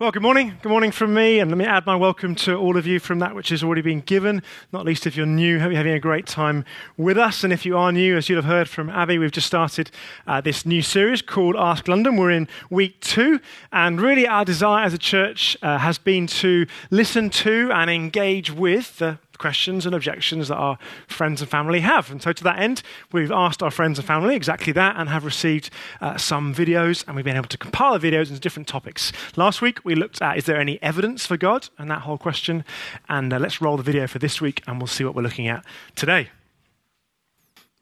Well, good morning. Good morning from me, and let me add my welcome to all of you from that which has already been given. Not least if you're new, hope you're having a great time with us. And if you are new, as you'll have heard from Abby, we've just started uh, this new series called Ask London. We're in week two, and really our desire as a church uh, has been to listen to and engage with the questions and objections that our friends and family have. And so, to that end, we've asked our friends and family exactly that and have received uh, some videos, and we've been able to compile the videos into different topics. Last week, we looked at is there any evidence for God and that whole question. And uh, let's roll the video for this week, and we'll see what we're looking at today.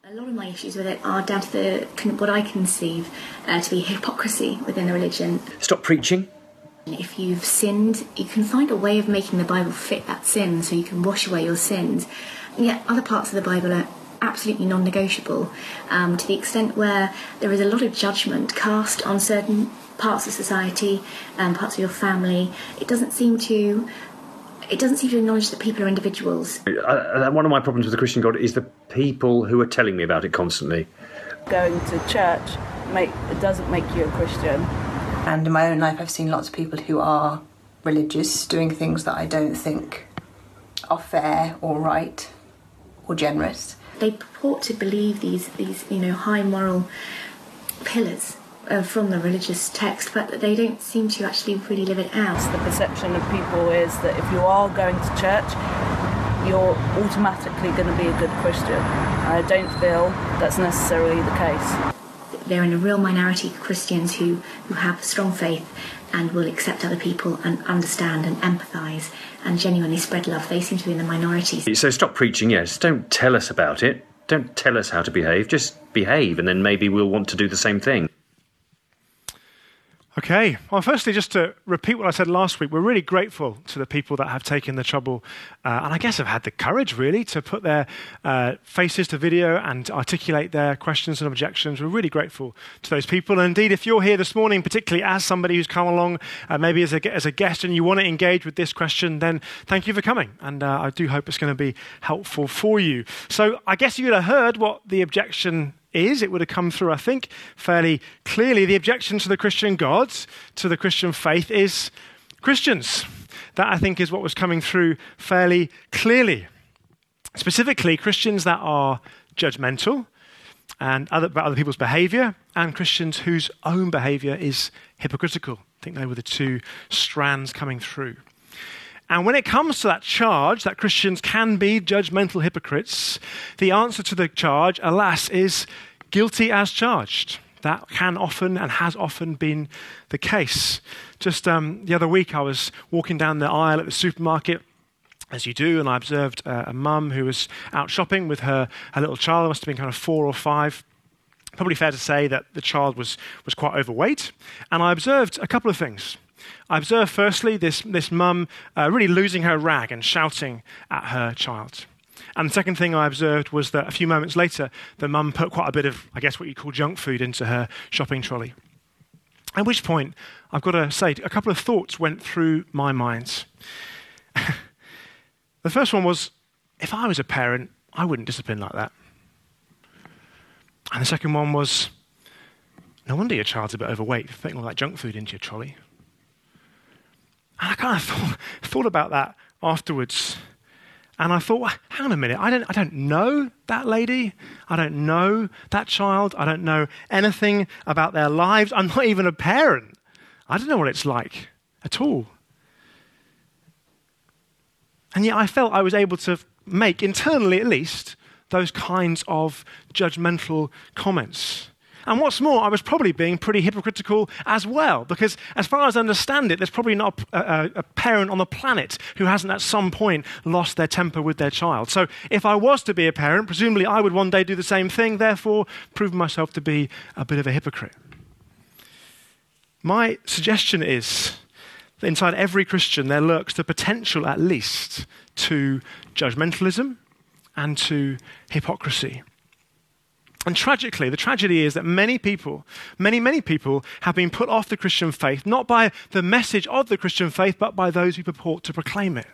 A lot of my issues with it are down to the, what I conceive uh, to be hypocrisy within the religion. Stop preaching if you've sinned, you can find a way of making the Bible fit that sin so you can wash away your sins. And yet, other parts of the Bible are absolutely non negotiable um, to the extent where there is a lot of judgment cast on certain parts of society and um, parts of your family. It doesn't seem to. It doesn't seem to acknowledge that people are individuals. Uh, one of my problems with the Christian God is the people who are telling me about it constantly. Going to church make, doesn't make you a Christian and in my own life, I've seen lots of people who are religious doing things that I don't think are fair or right or generous. They purport to believe these, these you know, high moral pillars uh, from the religious text, but they don't seem to actually really live it out. The perception of people is that if you are going to church, you're automatically going to be a good Christian. I don't feel that's necessarily the case they're in a real minority Christians who, who have strong faith and will accept other people and understand and empathise and genuinely spread love. They seem to be in the minority. So stop preaching, yes. Don't tell us about it. Don't tell us how to behave. Just behave, and then maybe we'll want to do the same thing. Okay. Well, firstly, just to repeat what I said last week, we're really grateful to the people that have taken the trouble uh, and I guess have had the courage, really, to put their uh, faces to video and articulate their questions and objections. We're really grateful to those people. And indeed, if you're here this morning, particularly as somebody who's come along, uh, maybe as a, as a guest, and you want to engage with this question, then thank you for coming. And uh, I do hope it's going to be helpful for you. So I guess you would have heard what the objection is. It would have come through, I think, fairly clearly. The objection to the Christian gods, to the Christian faith, is Christians. That, I think, is what was coming through fairly clearly. Specifically, Christians that are judgmental and other, about other people's behavior, and Christians whose own behavior is hypocritical. I think they were the two strands coming through. And when it comes to that charge that Christians can be judgmental hypocrites, the answer to the charge, alas, is guilty as charged. That can often and has often been the case. Just um, the other week, I was walking down the aisle at the supermarket as you do, and I observed uh, a mum who was out shopping with her, her little child, must have been kind of four or five. Probably fair to say that the child was, was quite overweight. And I observed a couple of things. I observed, firstly, this, this mum uh, really losing her rag and shouting at her child. And the second thing I observed was that a few moments later, the mum put quite a bit of, I guess, what you call junk food into her shopping trolley. At which point, I've got to say, a couple of thoughts went through my mind. the first one was if I was a parent, I wouldn't discipline like that. And the second one was no wonder your child's a bit overweight, for putting all that junk food into your trolley. And I kind of thought, thought about that afterwards. And I thought, well, hang on a minute, I don't, I don't know that lady. I don't know that child. I don't know anything about their lives. I'm not even a parent. I don't know what it's like at all. And yet I felt I was able to make, internally at least, those kinds of judgmental comments. And what's more, I was probably being pretty hypocritical as well, because as far as I understand it, there's probably not a, a, parent on the planet who hasn't at some point lost their temper with their child. So if I was to be a parent, presumably I would one day do the same thing, therefore proving myself to be a bit of a hypocrite. My suggestion is that inside every Christian there lurks the potential, at least, to judgmentalism and to hypocrisy. And tragically, the tragedy is that many people, many, many people have been put off the Christian faith, not by the message of the Christian faith, but by those who purport to proclaim it.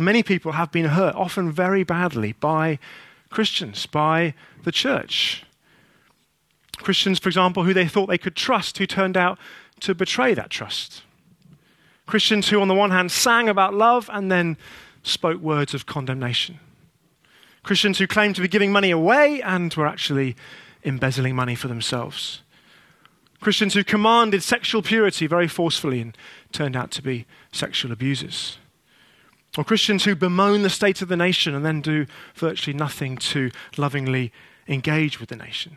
Many people have been hurt, often very badly, by Christians, by the church. Christians, for example, who they thought they could trust, who turned out to betray that trust. Christians who, on the one hand, sang about love and then spoke words of condemnation. Christians who claimed to be giving money away and were actually embezzling money for themselves. Christians who commanded sexual purity very forcefully and turned out to be sexual abusers. Or Christians who bemoan the state of the nation and then do virtually nothing to lovingly engage with the nation.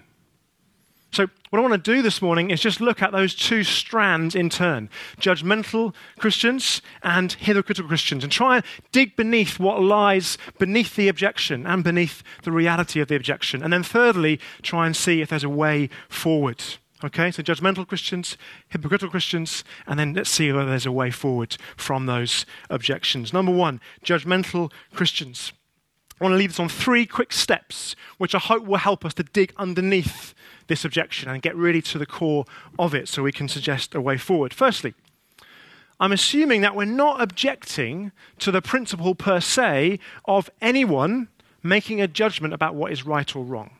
So, what I want to do this morning is just look at those two strands in turn judgmental Christians and hypocritical Christians and try and dig beneath what lies beneath the objection and beneath the reality of the objection. And then, thirdly, try and see if there's a way forward. Okay, so judgmental Christians, hypocritical Christians, and then let's see whether there's a way forward from those objections. Number one, judgmental Christians. I want to leave this on three quick steps, which I hope will help us to dig underneath this objection and get really to the core of it so we can suggest a way forward. Firstly, I'm assuming that we're not objecting to the principle per se of anyone making a judgment about what is right or wrong.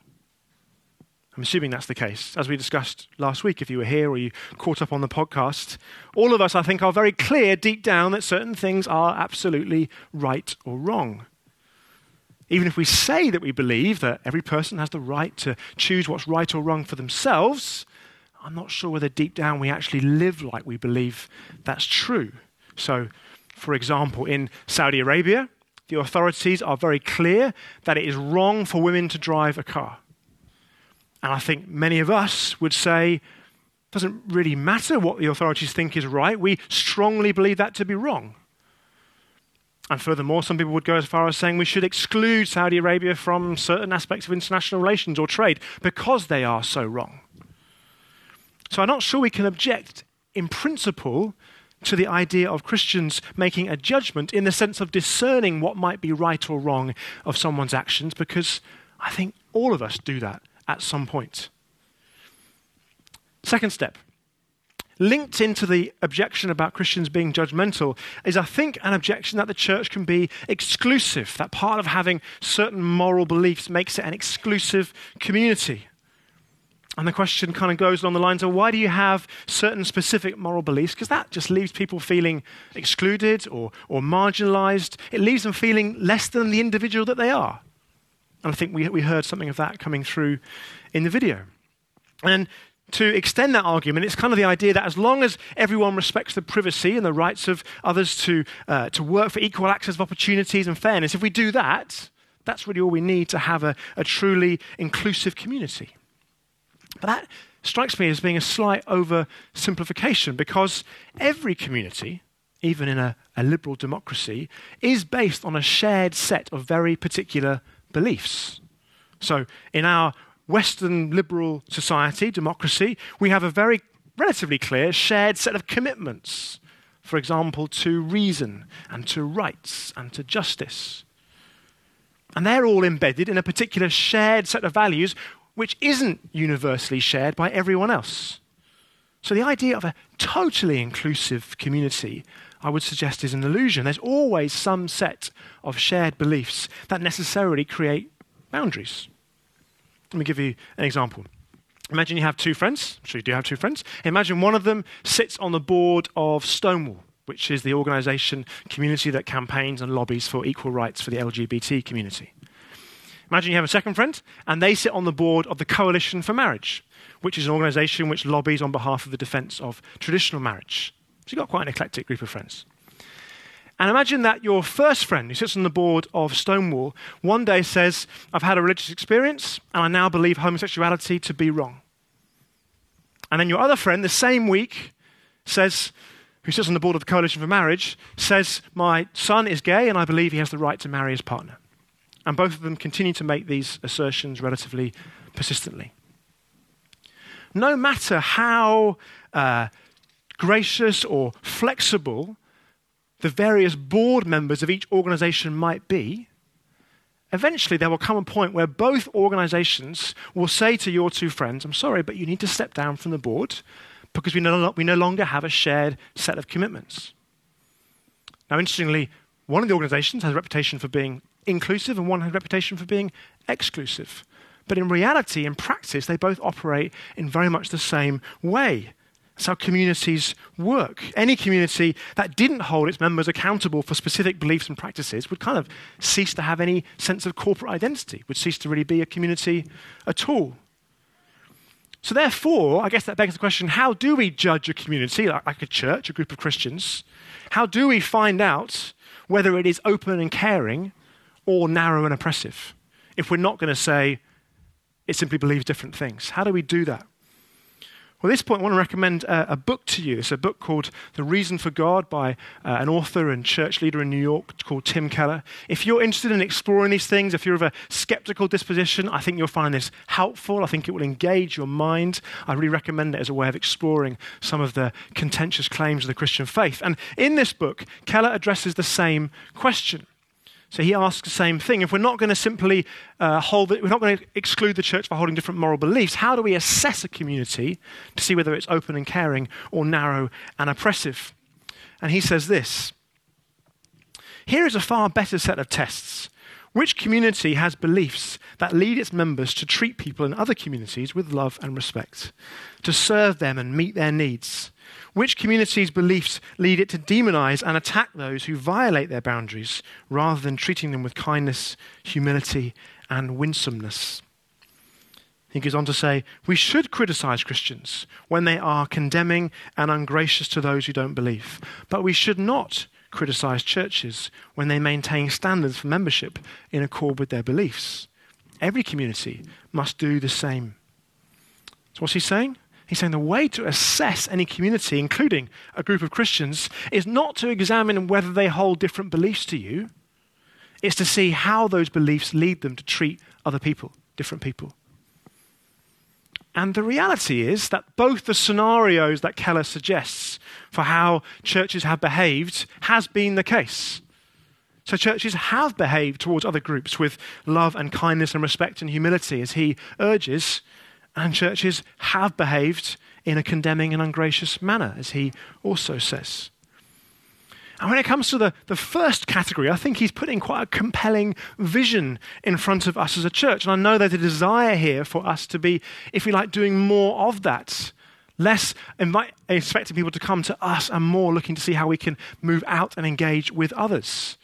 I'm assuming that's the case. As we discussed last week, if you were here or you caught up on the podcast, all of us, I think, are very clear deep down that certain things are absolutely right or wrong. Even if we say that we believe that every person has the right to choose what's right or wrong for themselves, I'm not sure whether deep down we actually live like we believe that's true. So, for example, in Saudi Arabia, the authorities are very clear that it is wrong for women to drive a car. And I think many of us would say, it doesn't really matter what the authorities think is right. We strongly believe that to be wrong. And furthermore, some people would go as far as saying we should exclude Saudi Arabia from certain aspects of international relations or trade because they are so wrong. So I'm not sure we can object in principle to the idea of Christians making a judgment in the sense of discerning what might be right or wrong of someone's actions because I think all of us do that at some point. Second step. Linked into the objection about Christians being judgmental is, I think, an objection that the church can be exclusive, that part of having certain moral beliefs makes it an exclusive community. And the question kind of goes along the lines of why do you have certain specific moral beliefs? Because that just leaves people feeling excluded or, or marginalized. It leaves them feeling less than the individual that they are. And I think we, we heard something of that coming through in the video. And to extend that argument, it's kind of the idea that as long as everyone respects the privacy and the rights of others to, uh, to work for equal access of opportunities and fairness, if we do that, that's really all we need to have a, a truly inclusive community. But that strikes me as being a slight oversimplification because every community, even in a, a liberal democracy, is based on a shared set of very particular beliefs. So, in our Western liberal society, democracy, we have a very relatively clear shared set of commitments. For example, to reason and to rights and to justice. And they're all embedded in a particular shared set of values which isn't universally shared by everyone else. So the idea of a totally inclusive community, I would suggest, is an illusion. There's always some set of shared beliefs that necessarily create boundaries. Let me give you an example. Imagine you have two friends. I'm sure you do have two friends. Imagine one of them sits on the board of Stonewall, which is the organization, community that campaigns and lobbies for equal rights for the LGBT community. Imagine you have a second friend, and they sit on the board of the Coalition for Marriage, which is an organization which lobbies on behalf of the defense of traditional marriage. So you've got quite an eclectic group of friends. And imagine that your first friend, who sits on the board of Stonewall, one day says, I've had a religious experience and I now believe homosexuality to be wrong. And then your other friend, the same week, says, who sits on the board of the Coalition for Marriage, says, My son is gay and I believe he has the right to marry his partner. And both of them continue to make these assertions relatively persistently. No matter how uh, gracious or flexible the various board members of each organization might be, eventually there will come a point where both organizations will say to your two friends, I'm sorry, but you need to step down from the board because we no, we no longer have a shared set of commitments. Now, interestingly, one of the organizations has a reputation for being inclusive and one has a reputation for being exclusive. But in reality, in practice, they both operate in very much the same way. That's how communities work. Any community that didn't hold its members accountable for specific beliefs and practices would kind of cease to have any sense of corporate identity, would cease to really be a community at all. So, therefore, I guess that begs the question how do we judge a community, like a church, a group of Christians? How do we find out whether it is open and caring or narrow and oppressive? If we're not going to say it simply believes different things, how do we do that? Well, at this point, I want to recommend a, a, book to you. It's a book called The Reason for God by uh, an author and church leader in New York called Tim Keller. If you're interested in exploring these things, if you're of a skeptical disposition, I think you'll find this helpful. I think it will engage your mind. I really recommend it as a way of exploring some of the contentious claims of the Christian faith. And in this book, Keller addresses the same question. So he asks the same thing. If we're not going to simply uh, hold it, we're not going to exclude the church for holding different moral beliefs, how do we assess a community to see whether it's open and caring or narrow and oppressive? And he says this Here is a far better set of tests. Which community has beliefs that lead its members to treat people in other communities with love and respect, to serve them and meet their needs? Which community's beliefs lead it to demonize and attack those who violate their boundaries rather than treating them with kindness, humility, and winsomeness? He goes on to say, We should criticize Christians when they are condemning and ungracious to those who don't believe, but we should not criticize churches when they maintain standards for membership in accord with their beliefs. Every community must do the same. So, what's he saying? He's saying the way to assess any community, including a group of Christians, is not to examine whether they hold different beliefs to you, it's to see how those beliefs lead them to treat other people, different people. And the reality is that both the scenarios that Keller suggests for how churches have behaved has been the case. So churches have behaved towards other groups with love and kindness and respect and humility, as he urges, and churches have behaved in a condemning and ungracious manner, as he also says. And when it comes to the, the first category, I think he's putting quite a compelling vision in front of us as a church. And I know there's a desire here for us to be, if you like, doing more of that. Less invite, expecting people to come to us and more looking to see how we can move out and engage with others.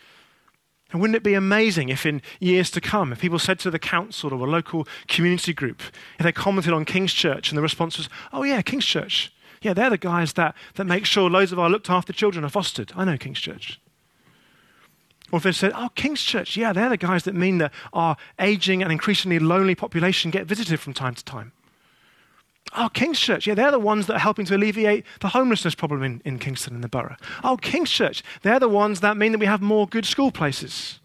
And wouldn't it be amazing if in years to come, if people said to the council or a local community group, if they commented on King's Church and the response was, oh yeah, King's Church. Yeah, they're the guys that, that make sure loads of our looked after children are fostered. I know King's Church. Or if they said, oh, King's Church, yeah, they're the guys that mean that our aging and increasingly lonely population get visited from time to time. Oh, King's Church, yeah, they're the ones that are helping to alleviate the homelessness problem in, in Kingston and the borough. Oh, King's Church, they're the ones that mean that we have more good school places.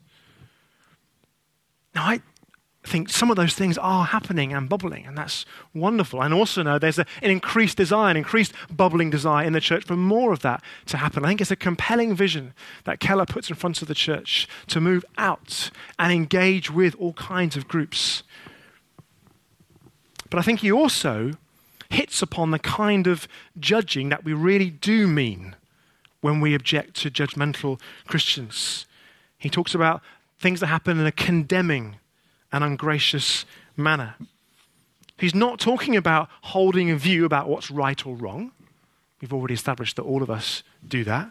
Now, I think some of those things are happening and bubbling, and that's wonderful. And also know there's a, an increased desire, an increased bubbling desire in the church for more of that to happen. I think it's a compelling vision that Keller puts in front of the church to move out and engage with all kinds of groups. But I think he also hits upon the kind of judging that we really do mean when we object to judgmental Christians. He talks about things that happen in a condemning and ungracious manner. He's not talking about holding a view about what's right or wrong. We've already established that all of us do that.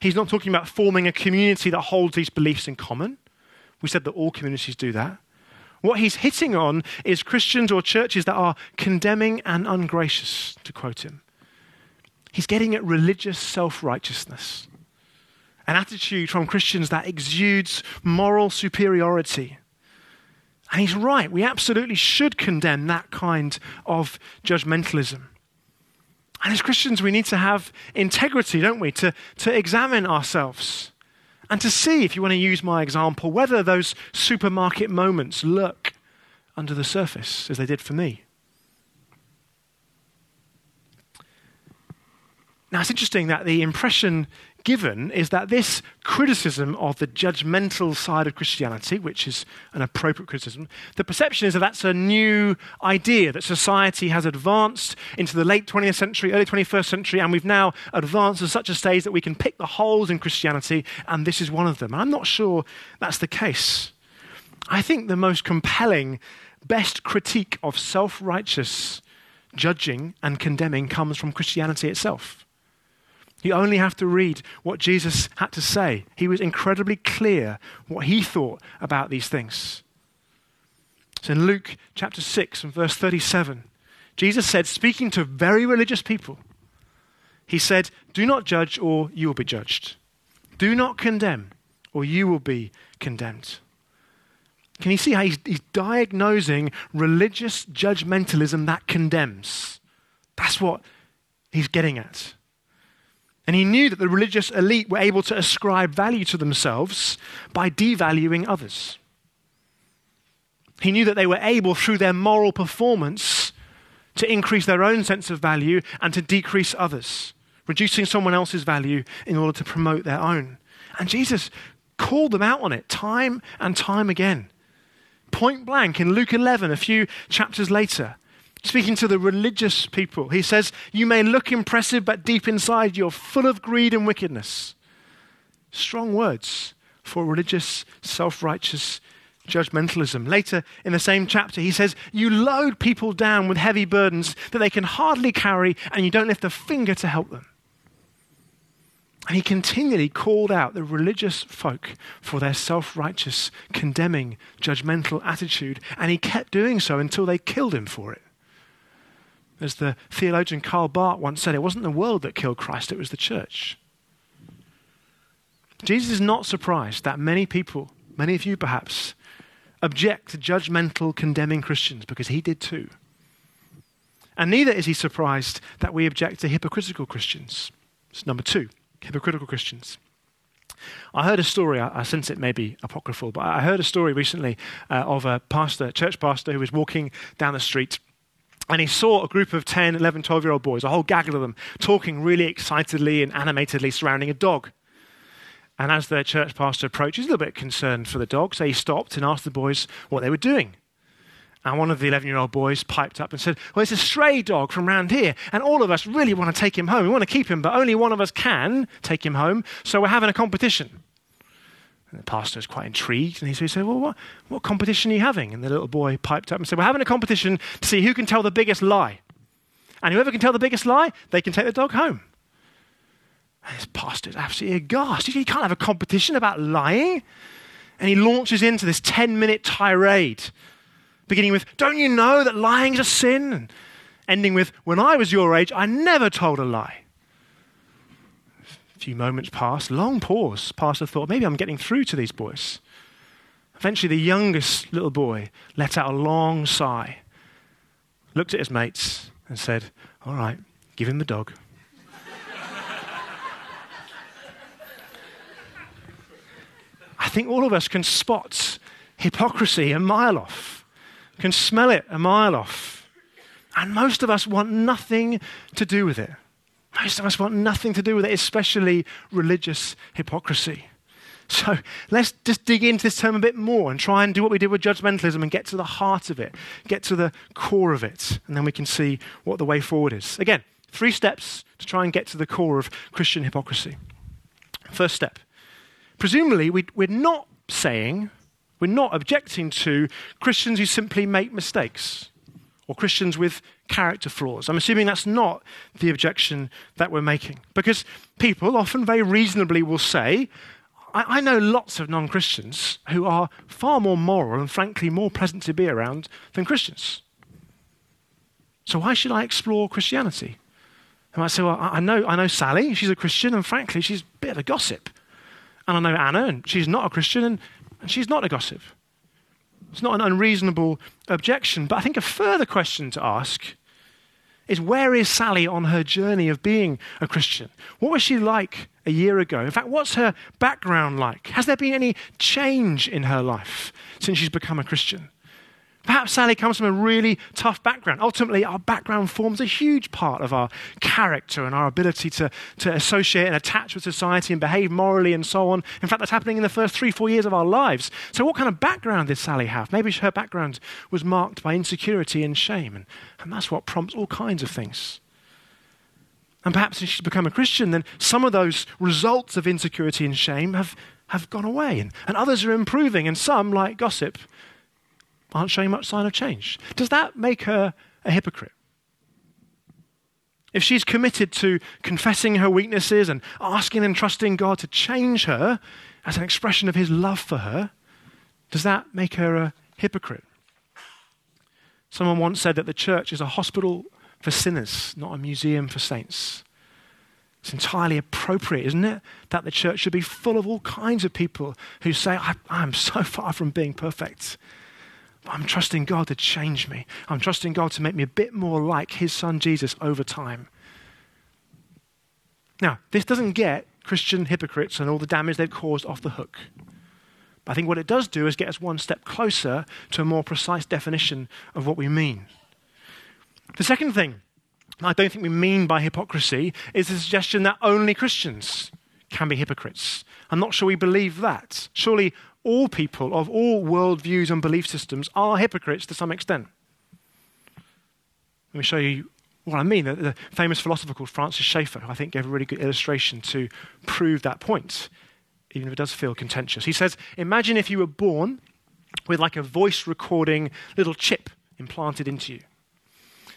He's not talking about forming a community that holds these beliefs in common. We said that all communities do that. What he's hitting on is Christians or churches that are condemning and ungracious, to quote him. He's getting at religious self righteousness, an attitude from Christians that exudes moral superiority. And he's right, we absolutely should condemn that kind of judgmentalism. And as Christians, we need to have integrity, don't we, to, to examine ourselves and to see, if you want to use my example, whether those supermarket moments lurk under the surface as they did for me. Now, it's interesting that the impression given is that this criticism of the judgmental side of Christianity, which is an appropriate criticism, the perception is that that's a new idea, that society has advanced into the late 20th century, early 21st century, and we've now advanced to such a stage that we can pick the holes in Christianity, and this is one of them. I'm not sure that's the case. I think the most compelling, best critique of self righteous judging and condemning comes from Christianity itself. You only have to read what Jesus had to say. He was incredibly clear what he thought about these things. So in Luke chapter 6 and verse 37, Jesus said, speaking to very religious people, he said, Do not judge or you will be judged. Do not condemn or you will be condemned. Can you see how he's, he's diagnosing religious judgmentalism that condemns? That's what he's getting at. And he knew that the religious elite were able to ascribe value to themselves by devaluing others. He knew that they were able, through their moral performance, to increase their own sense of value and to decrease others, reducing someone else's value in order to promote their own. And Jesus called them out on it time and time again. Point blank in Luke 11, a few chapters later, speaking to the religious people. He says, You may look impressive, but deep inside you're full of greed and wickedness. Strong words for religious, self righteous judgmentalism. Later in the same chapter, he says, You load people down with heavy burdens that they can hardly carry, and you don't lift a finger to help them. And he continually called out the religious folk for their self righteous, condemning, judgmental attitude, and he kept doing so until they killed him for it. As the theologian Karl Barth once said, it wasn't the world that killed Christ, it was the church. Jesus is not surprised that many people, many of you perhaps, object to judgmental, condemning Christians because he did too. And neither is he surprised that we object to hypocritical Christians. It's number two hypocritical Christians. I heard a story, I, sense it may be apocryphal, but I heard a story recently uh, of a pastor, church pastor, who was walking down the street and he saw a group of 10, 11, 12 year old boys, a whole gaggle of them, talking really excitedly and animatedly surrounding a dog. And as the church pastor approached, he's a little bit concerned for the dog, so he stopped and asked the boys what they were doing. And one of the 11 year old boys piped up and said, Well, it's a stray dog from round here, and all of us really want to take him home. We want to keep him, but only one of us can take him home, so we're having a competition. And the pastor was quite intrigued, and he said, Well, what, what competition are you having? And the little boy piped up and said, We're having a competition to see who can tell the biggest lie. And whoever can tell the biggest lie, they can take the dog home. And this pastor is absolutely aghast. You can't have a competition about lying. And he launches into this 10 minute tirade, beginning with, Don't you know that lying is a sin? And ending with, When I was your age, I never told a lie. A few moments passed, long pause. Pastor thought, maybe I'm getting through to these boys. Eventually, the youngest little boy let out a long sigh, looked at his mates, and said, All right, give him the dog. I think all of us can spot hypocrisy a mile off, can smell it a mile off. And most of us want nothing to do with it. Most of us want nothing to do with it, especially religious hypocrisy. So let's just dig into this term a bit more and try and do what we did with judgmentalism and get to the heart of it, get to the core of it, and then we can see what the way forward is. Again, three steps to try and get to the core of Christian hypocrisy. First step presumably, we, we're not saying, we're not objecting to Christians who simply make mistakes or Christians with character flaws. I'm assuming that's not the objection that we're making. Because people often very reasonably will say, I, I know lots of non Christians who are far more moral and frankly more pleasant to be around than Christians. So why should I explore Christianity? I might say, well, I know, I know Sally, she's a Christian, and frankly, she's a bit of a gossip. And I know Anna, and she's not a Christian, and, and she's not a gossip. It's not an unreasonable objection. But I think a further question to ask is where is Sally on her journey of being a Christian? What was she like a year ago? In fact, what's her background like? Has there been any change in her life since she's become a Christian? Perhaps Sally comes from a really tough background. Ultimately, our background forms a huge part of our character and our ability to, to associate and attach with society and behave morally and so on. In fact, that's happening in the first three, four years of our lives. So, what kind of background did Sally have? Maybe her background was marked by insecurity and shame, and, and that's what prompts all kinds of things. And perhaps if she's become a Christian, then some of those results of insecurity and shame have, have gone away, and, and others are improving, and some, like gossip, aren't showing much sign of change. Does that make her a hypocrite? if she's committed to confessing her weaknesses and asking and trusting God to change her as an expression of his love for her, does that make her a hypocrite? Someone once said that the church is a hospital for sinners, not a museum for saints. It's entirely appropriate, isn't it, that the church should be full of all kinds of people who say, I, am so far from being perfect. But I'm trusting God to change me. I'm trusting God to make me a bit more like his son Jesus over time. Now, this doesn't get Christian hypocrites and all the damage they've caused off the hook. But I think what it does do is get us one step closer to a more precise definition of what we mean. The second thing I don't think we mean by hypocrisy is the suggestion that only Christians can be hypocrites. I'm not sure we believe that. Surely all people of all worldviews and belief systems are hypocrites to some extent. Let me show you what I mean. The, the famous philosopher called Francis Schaeffer, I think, gave a really good illustration to prove that point, even if it does feel contentious. He says, Imagine if you were born with like a voice recording little chip implanted into you.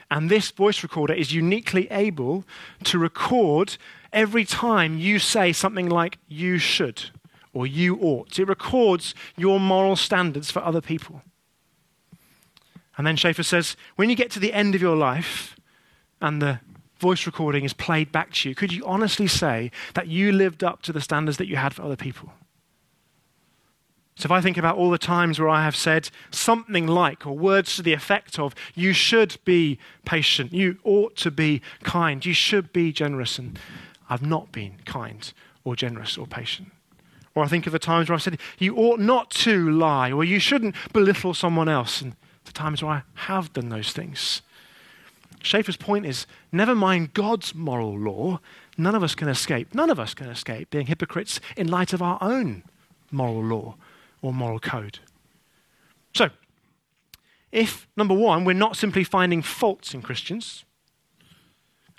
And this voice recorder is uniquely able to record every time you say something like, you should or you ought. It records your moral standards for other people. And then Schaeffer says, when you get to the end of your life and the voice recording is played back to you, could you honestly say that you lived up to the standards that you had for other people? So if I think about all the times where I have said something like, or words to the effect of, you should be patient, you ought to be kind, you should be generous, and I've not been kind or generous or patient. Or I think of the times where I've said, you ought not to lie, or you shouldn't belittle someone else, and the times where I have done those things. Schaeffer's point is never mind God's moral law, none of us can escape. None of us can escape being hypocrites in light of our own moral law or moral code. So, if, number one, we're not simply finding faults in Christians,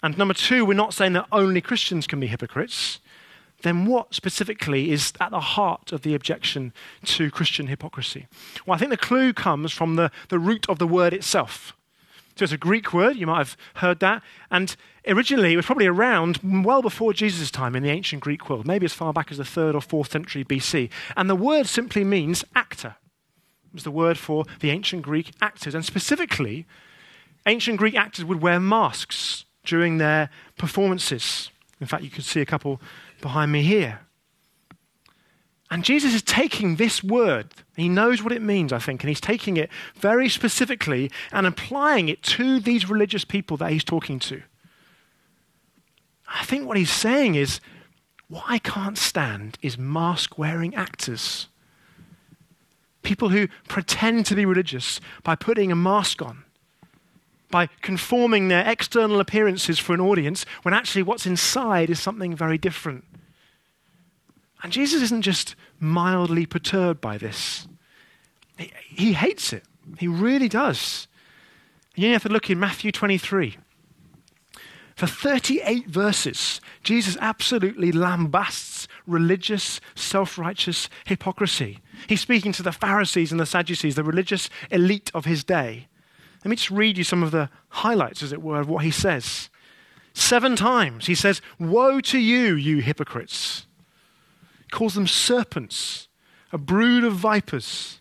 and number two, we're not saying that only Christians can be hypocrites, then what specifically is at the heart of the objection to Christian hypocrisy? Well, I think the clue comes from the, the root of the word itself. So it's a Greek word, you might have heard that. And originally, it was probably around well before Jesus' time in the ancient Greek world, maybe as far back as the third or fourth century BC. And the word simply means actor. It was the word for the ancient Greek actors. And specifically, ancient Greek actors would wear masks during their performances. In fact, you can see a couple behind me here. And Jesus is taking this word, he knows what it means, I think, and he's taking it very specifically and applying it to these religious people that he's talking to. I think what he's saying is what I can't stand is mask wearing actors. People who pretend to be religious by putting a mask on, by conforming their external appearances for an audience when actually what's inside is something very different. And Jesus isn't just mildly perturbed by this, he, he hates it. He really does. You only have to look in Matthew 23. For 38 verses, Jesus absolutely lambasts religious, self righteous hypocrisy. He's speaking to the Pharisees and the Sadducees, the religious elite of his day. Let me just read you some of the highlights, as it were, of what he says. Seven times he says, Woe to you, you hypocrites! Calls them serpents, a brood of vipers.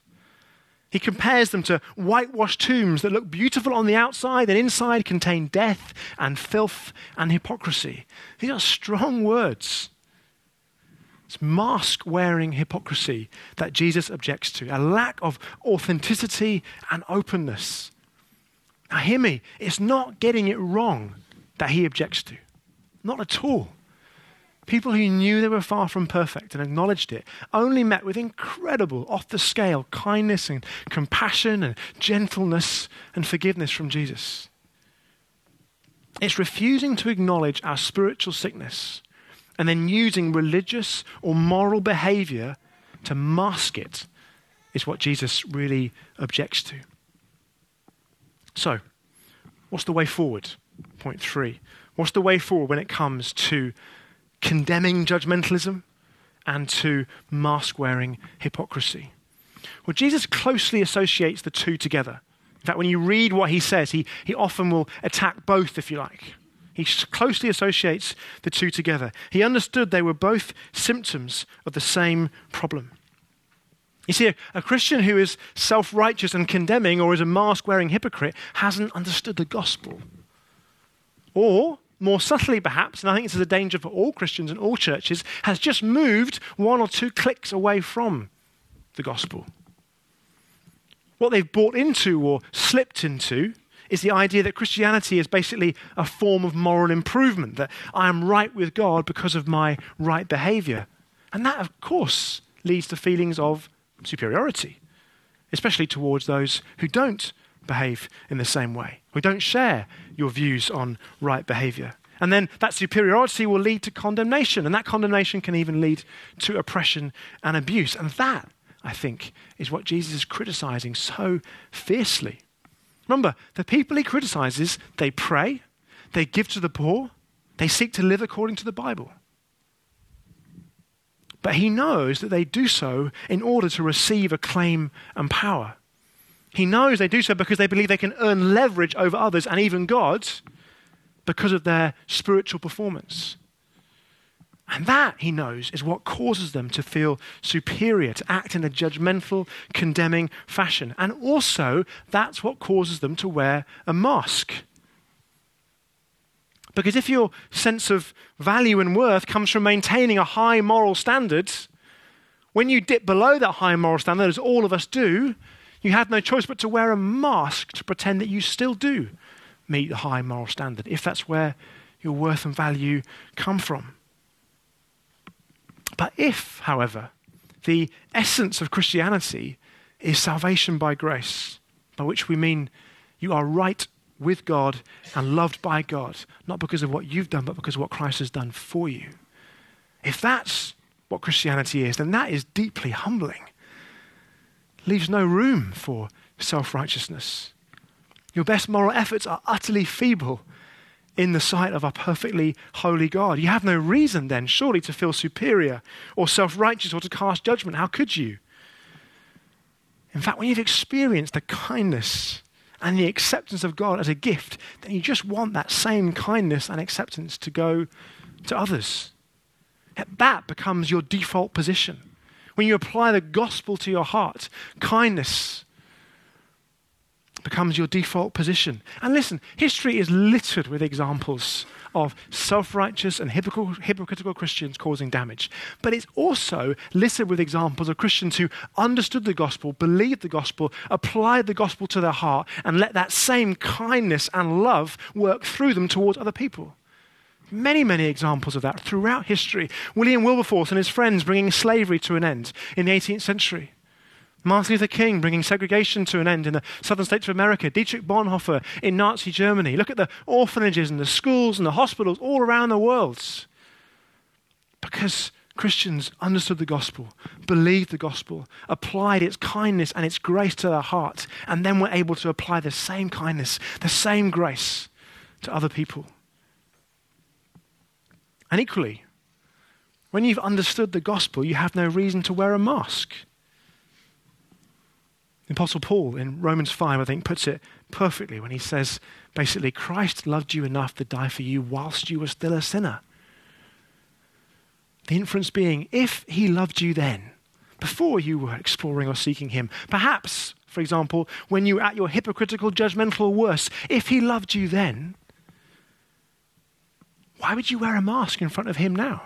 He compares them to whitewashed tombs that look beautiful on the outside and inside contain death and filth and hypocrisy. These are strong words. It's mask wearing hypocrisy that Jesus objects to, a lack of authenticity and openness. Now, hear me, it's not getting it wrong that he objects to. Not at all. People who knew they were far from perfect and acknowledged it only met with incredible, off the scale kindness and compassion and gentleness and forgiveness from Jesus. It's refusing to acknowledge our spiritual sickness and then using religious or moral behavior to mask it is what Jesus really objects to. So, what's the way forward? Point three. What's the way forward when it comes to condemning judgmentalism and to mask wearing hypocrisy. Well, Jesus closely associates the two together. In fact, when you read what he says, he, he often will attack both, if you like. He closely associates the two together. He understood they were both symptoms of the same problem. You see, a, a Christian who is self righteous and condemning or is a mask wearing hypocrite hasn't understood the gospel. Or, more subtly perhaps, and I think this is a danger for all Christians and all churches, has just moved one or two clicks away from the gospel. What they've bought into or slipped into is the idea that Christianity is basically a form of moral improvement, that I am right with God because of my right behavior. And that, of course, leads to feelings of superiority, especially towards those who don't behave in the same way, who don't share your views on right behavior. And then that superiority will lead to condemnation, and that condemnation can even lead to oppression and abuse. And that, I think, is what Jesus is criticizing so fiercely. Remember, the people he criticizes, they pray, they give to the poor, they seek to live according to the Bible. But he knows that they do so in order to receive acclaim and power. He knows they do so because they believe they can earn leverage over others and even God because of their spiritual performance. And that, he knows, is what causes them to feel superior, to act in a judgmental, condemning fashion. And also, that's what causes them to wear a mask. Because if your sense of value and worth comes from maintaining a high moral standard, when you dip below that high moral standard, as all of us do, you had no choice but to wear a mask to pretend that you still do meet the high moral standard, if that's where your worth and value come from. But if, however, the essence of Christianity is salvation by grace, by which we mean you are right with God and loved by God, not because of what you've done, but because of what Christ has done for you. If that's what Christianity is, then that is deeply humbling. Leaves no room for self righteousness. Your best moral efforts are utterly feeble in the sight of a perfectly holy God. You have no reason then, surely, to feel superior or self righteous or to cast judgment. How could you? In fact, when you've experienced the kindness and the acceptance of God as a gift, then you just want that same kindness and acceptance to go to others. That becomes your default position. When you apply the gospel to your heart, kindness becomes your default position. And listen, history is littered with examples of self righteous and hypocritical Christians causing damage. But it's also littered with examples of Christians who understood the gospel, believed the gospel, applied the gospel to their heart, and let that same kindness and love work through them towards other people. Many, many examples of that throughout history. William Wilberforce and his friends bringing slavery to an end in the 18th century. Martin Luther King bringing segregation to an end in the southern states of America, Dietrich Bonhoeffer in Nazi Germany. Look at the orphanages and the schools and the hospitals all around the world. Because Christians understood the gospel, believed the gospel, applied its kindness and its grace to their heart, and then were able to apply the same kindness, the same grace to other people. And equally, when you've understood the gospel, you have no reason to wear a mask. The Apostle Paul in Romans 5, I think, puts it perfectly when he says, basically, Christ loved you enough to die for you whilst you were still a sinner. The inference being, if he loved you then, before you were exploring or seeking him, perhaps, for example, when you were at your hypocritical, judgmental, or worse, if he loved you then, why would you wear a mask in front of him now?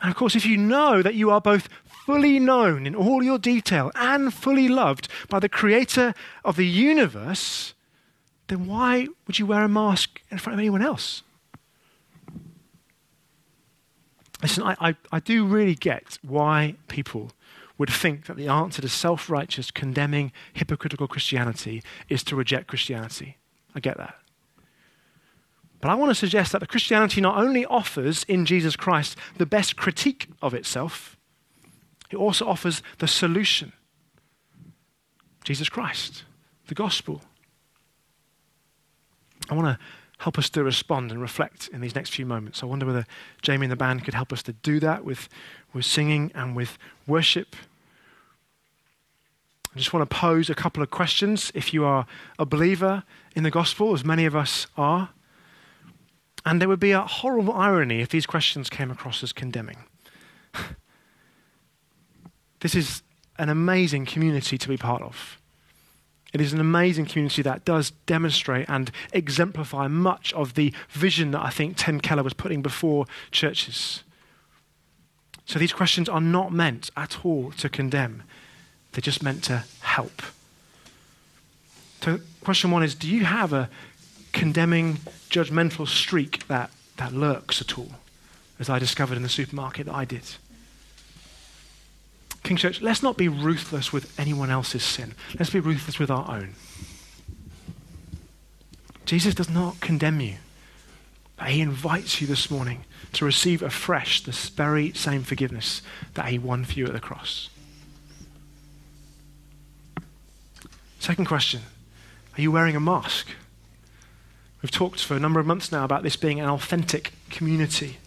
And of course, if you know that you are both fully known in all your detail and fully loved by the creator of the universe, then why would you wear a mask in front of anyone else? Listen, I, I, I do really get why people would think that the answer to self righteous, condemning, hypocritical Christianity is to reject Christianity. I get that. But I want to suggest that Christianity not only offers in Jesus Christ the best critique of itself, it also offers the solution Jesus Christ, the gospel. I want to help us to respond and reflect in these next few moments. I wonder whether Jamie and the band could help us to do that with, with singing and with worship. I just want to pose a couple of questions if you are a believer in the gospel, as many of us are. And there would be a horrible irony if these questions came across as condemning. this is an amazing community to be part of. It is an amazing community that does demonstrate and exemplify much of the vision that I think Tim Keller was putting before churches. So these questions are not meant at all to condemn. They're just meant to help. So, question one is Do you have a condemning, judgmental streak that, that lurks at all, as I discovered in the supermarket that I did? King Church, let's not be ruthless with anyone else's sin. Let's be ruthless with our own. Jesus does not condemn you, but he invites you this morning to receive afresh this very same forgiveness that he won for you at the cross. Second question Are you wearing a mask? We've talked for a number of months now about this being an authentic community.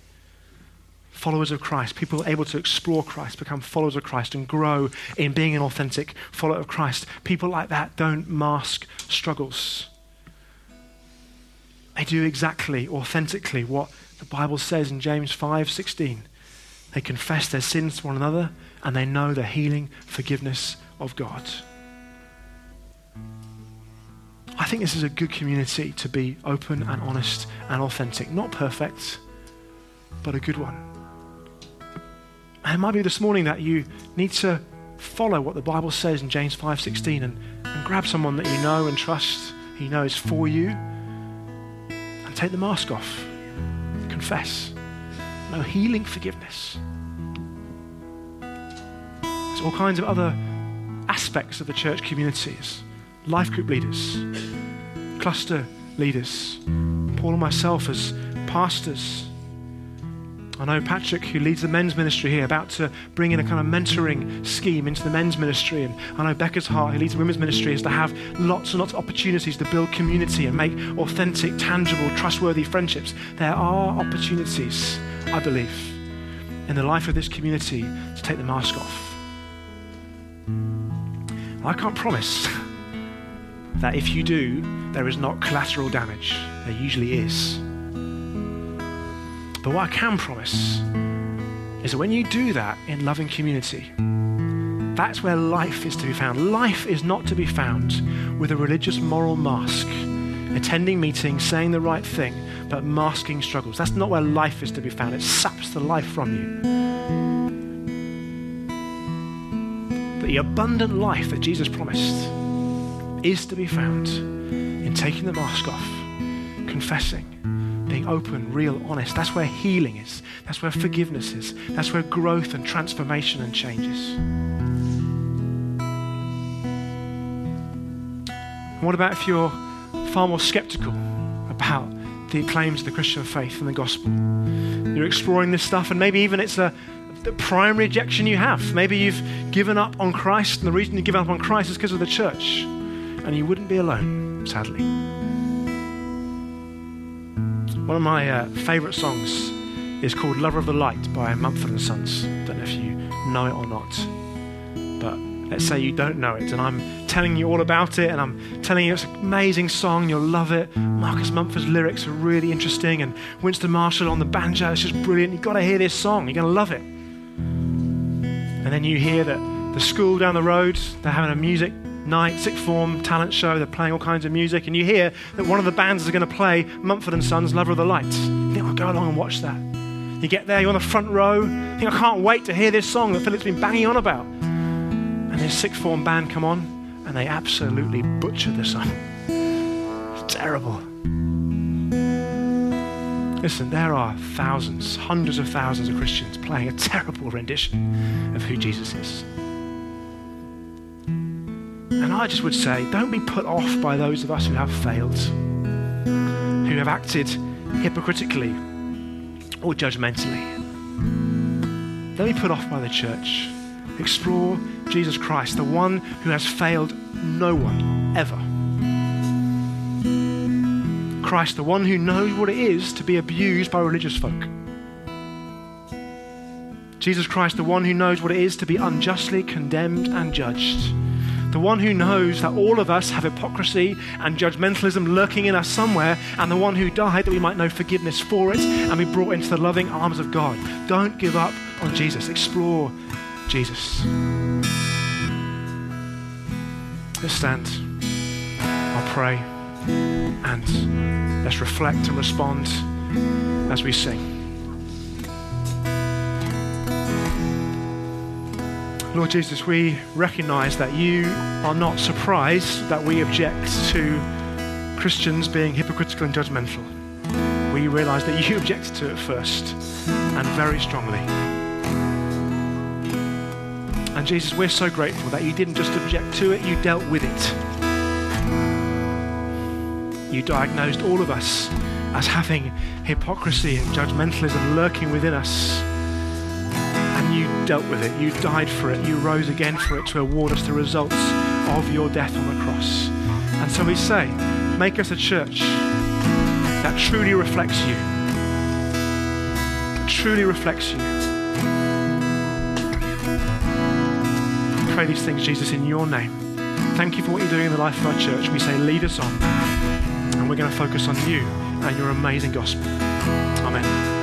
Followers of Christ, people able to explore Christ, become followers of Christ, and grow in being an authentic follower of Christ. People like that don't mask struggles. They do exactly, authentically, what the Bible says in James 5:16. They confess their sins to one another and they know the healing forgiveness of God. I think this is a good community to be open and honest and authentic. Not perfect, but a good one. And it might be this morning that you need to follow what the Bible says in James 5:16 and, and grab someone that you know and trust, you know is for you, and take the mask off. Confess. Know healing forgiveness. There's all kinds of other aspects of the church communities life group leaders, cluster leaders, Paul and myself as pastors. I know Patrick, who leads the men's ministry here, about to bring in a kind of mentoring scheme into the men's ministry. And I know Becca's heart, who leads the women's ministry, is to have lots and lots of opportunities to build community and make authentic, tangible, trustworthy friendships. There are opportunities, I believe, in the life of this community to take the mask off. I can't promise that if you do, there is not collateral damage. There usually is. But what I can promise is that when you do that in loving community, that's where life is to be found. Life is not to be found with a religious moral mask, attending meetings, saying the right thing, but masking struggles. That's not where life is to be found. It saps the life from you. The abundant life that Jesus promised is to be found in taking the mask off, confessing, being open, real, honest. That's where healing is. That's where forgiveness is. That's where growth and transformation and change is. And what about if you're far more skeptical about the claims of the Christian faith and the gospel? You're exploring this stuff, and maybe even it's a the primary objection you have. Maybe you've given up on Christ, and the reason you've given up on Christ is because of the church and you wouldn't be alone, sadly. One of my uh, favourite songs is called Lover of the Light by Mumford & Sons. Don't know if you know it or not. But let's say you don't know it, and I'm telling you all about it, and I'm telling you it's an amazing song, you'll love it. Marcus Mumford's lyrics are really interesting, and Winston Marshall on the banjo, it's just brilliant. You've got to hear this song, you're going to love it. And then you hear that the school down the road, they're having a music night, sixth form talent show. They're playing all kinds of music, and you hear that one of the bands is going to play Mumford and Sons' "Lover of the Light." You think, I'll go along and watch that. You get there, you're on the front row. You think, I can't wait to hear this song that Philip's been banging on about. And this sixth form band come on, and they absolutely butcher the song. It's terrible. Listen, there are thousands, hundreds of thousands of Christians playing a terrible rendition of who Jesus is. And I just would say, don't be put off by those of us who have failed, who have acted hypocritically or judgmentally. Don't be put off by the church. Explore Jesus Christ, the one who has failed no one ever. Christ, the one who knows what it is to be abused by religious folk. Jesus Christ, the one who knows what it is to be unjustly condemned and judged the one who knows that all of us have hypocrisy and judgmentalism lurking in us somewhere, and the one who died that we might know forgiveness for it and be brought into the loving arms of God. Don't give up on Jesus. Explore Jesus. Let's stand. I'll pray. And let's reflect and respond as we sing. Lord Jesus, we recognize that you are not surprised that we object to Christians being hypocritical and judgmental. We realize that you objected to it first and very strongly. And Jesus, we're so grateful that you didn't just object to it, you dealt with it. You diagnosed all of us as having hypocrisy and judgmentalism lurking within us you dealt with it. You died for it. You rose again for it to award us the results of your death on the cross. And so we say, make us a church that truly reflects you. Truly reflects you. Pray these things, Jesus, in your name. Thank you for what you're doing in the life of our church. We say, lead us on. And we're going to focus on you and your amazing gospel. Amen.